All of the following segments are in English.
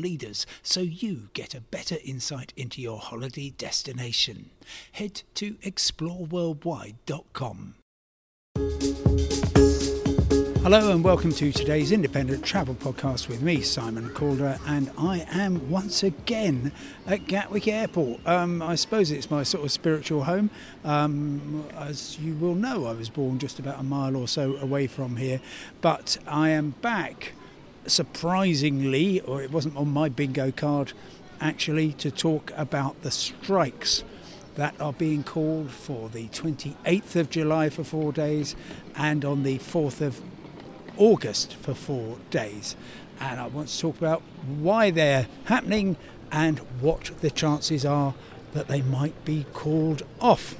leaders so you get a better insight into your holiday destination. Head to exploreworldwide.com. Hello and welcome to today's independent travel podcast with me, Simon Calder, and I am once again at Gatwick Airport. Um, I suppose it's my sort of spiritual home. Um, as you will know, I was born just about a mile or so away from here, but I am back surprisingly, or it wasn't on my bingo card actually, to talk about the strikes that are being called for the 28th of July for four days and on the 4th of August for four days. And I want to talk about why they're happening and what the chances are that they might be called off.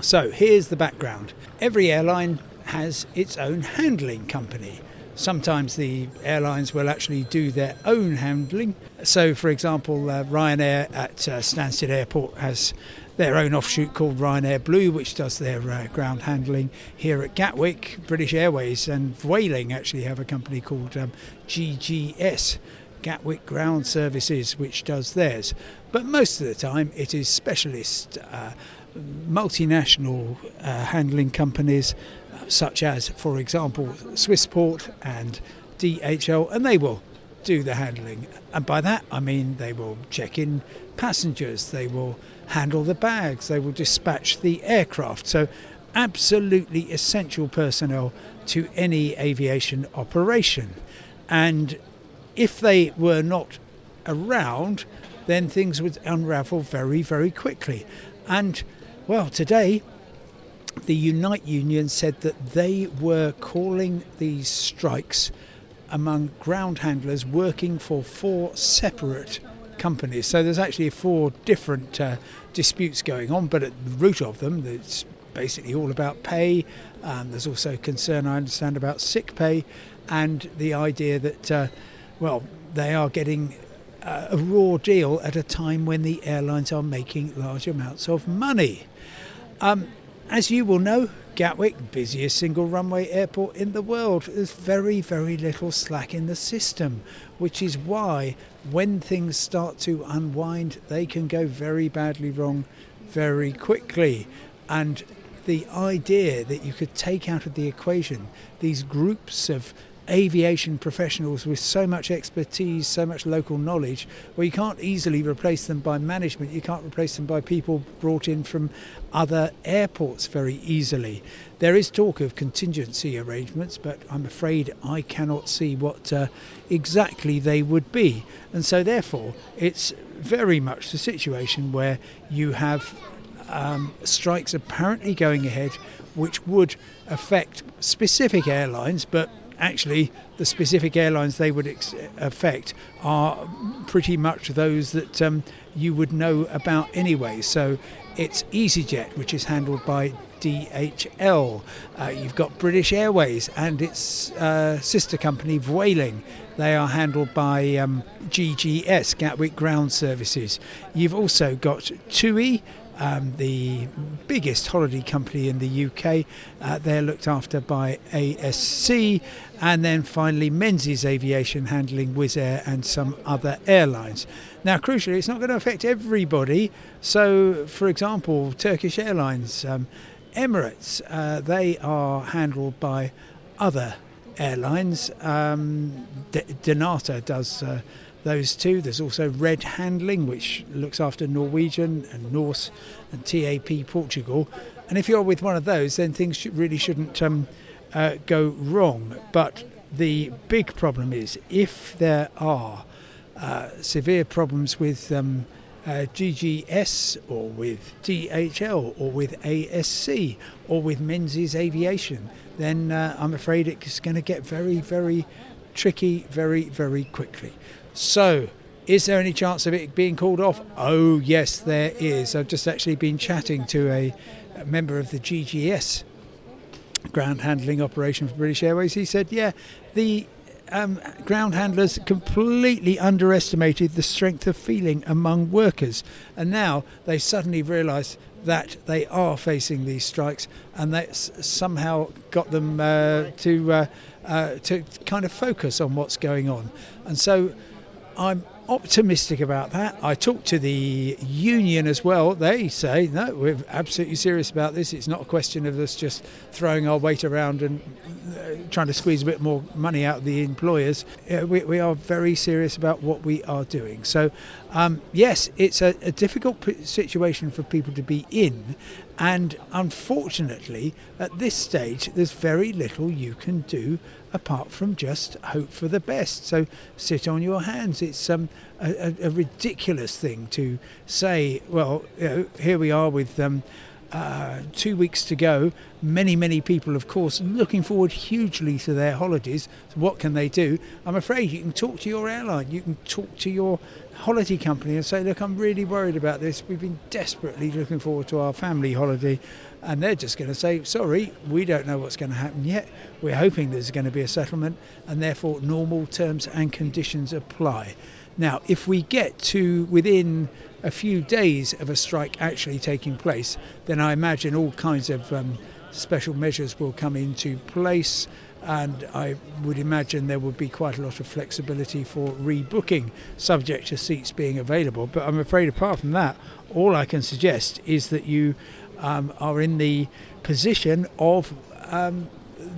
So here's the background every airline has its own handling company. Sometimes the airlines will actually do their own handling. So, for example, uh, Ryanair at uh, Stansted Airport has their own offshoot called Ryanair Blue, which does their uh, ground handling here at Gatwick. British Airways and Vueling actually have a company called um, GGS. Gatwick Ground Services, which does theirs. But most of the time, it is specialist, uh, multinational uh, handling companies, such as, for example, Swissport and DHL, and they will do the handling. And by that, I mean they will check in passengers, they will handle the bags, they will dispatch the aircraft. So, absolutely essential personnel to any aviation operation. And if they were not around, then things would unravel very, very quickly. And, well, today, the Unite Union said that they were calling these strikes among ground handlers working for four separate companies. So there's actually four different uh, disputes going on, but at the root of them, it's basically all about pay. Um, there's also concern, I understand, about sick pay and the idea that, uh, well, they are getting uh, a raw deal at a time when the airlines are making large amounts of money. Um, as you will know, Gatwick, busiest single runway airport in the world, there's very, very little slack in the system, which is why when things start to unwind, they can go very badly wrong very quickly. And the idea that you could take out of the equation these groups of aviation professionals with so much expertise, so much local knowledge, where you can't easily replace them by management, you can't replace them by people brought in from other airports very easily. There is talk of contingency arrangements, but I'm afraid I cannot see what uh, exactly they would be. And so, therefore, it's very much the situation where you have um, strikes apparently going ahead, which would affect specific airlines, but actually the specific airlines they would ex- affect are pretty much those that um, you would know about anyway. So it's EasyJet, which is handled by DHL. Uh, you've got British Airways and its uh, sister company Vueling. They are handled by um, GGS, Gatwick Ground Services. You've also got TUI, um, the biggest holiday company in the UK. Uh, they're looked after by ASC. And then finally, Menzies Aviation handling Wizz Air and some other airlines. Now, crucially, it's not going to affect everybody. So, for example, Turkish Airlines, um, Emirates, uh, they are handled by other airlines. Um, D- dnata does. Uh, those two. There's also Red Handling, which looks after Norwegian and Norse and TAP Portugal. And if you're with one of those, then things should, really shouldn't um, uh, go wrong. But the big problem is if there are uh, severe problems with um, uh, GGS or with DHL or with ASC or with Menzies Aviation, then uh, I'm afraid it's going to get very, very tricky very, very quickly. So, is there any chance of it being called off? Oh, yes, there is. I've just actually been chatting to a, member of the GGS ground handling operation for British Airways. He said, yeah, the um, ground handlers completely underestimated the strength of feeling among workers. And now they suddenly realised that they are facing these strikes and that's somehow got them uh, to, uh, uh, to kind of focus on what's going on. And so I'm optimistic about that. I talked to the union as well. They say, no, we're absolutely serious about this. It's not a question of us just throwing our weight around and uh, trying to squeeze a bit more money out of the employers. We, we, are very serious about what we are doing. So, um, yes, it's a, a difficult situation for people to be in. And unfortunately, at this stage, there's very little you can do apart from just hope for the best. So sit on your hands. It's um, a, a, ridiculous thing to say. Well, you know, here we are with. Um, uh, two weeks to go. Many, many people, of course, looking forward hugely to their holidays. So what can they do? I'm afraid you can talk to your airline, you can talk to your holiday company and say, Look, I'm really worried about this. We've been desperately looking forward to our family holiday. And they're just going to say, Sorry, we don't know what's going to happen yet. We're hoping there's going to be a settlement, and therefore normal terms and conditions apply. Now, if we get to within a few days of a strike actually taking place, then I imagine all kinds of um, special measures will come into place. And I would imagine there would be quite a lot of flexibility for rebooking, subject to seats being available. But I'm afraid, apart from that, all I can suggest is that you um, are in the position of um,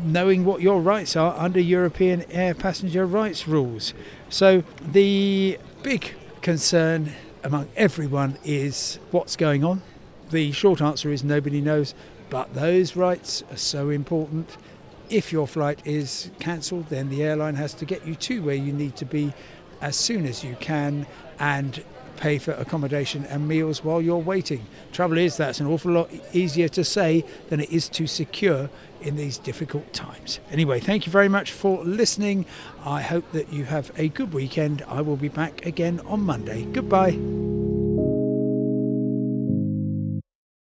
knowing what your rights are under European air passenger rights rules. So the big concern among everyone is what's going on. The short answer is nobody knows, but those rights are so important. If your flight is cancelled, then the airline has to get you to where you need to be as soon as you can and pay for accommodation and meals while you're waiting. Trouble is, that's an awful lot easier to say than it is to secure in these difficult times. Anyway, thank you very much for listening. I hope that you have a good weekend. I will be back again on Monday. Goodbye.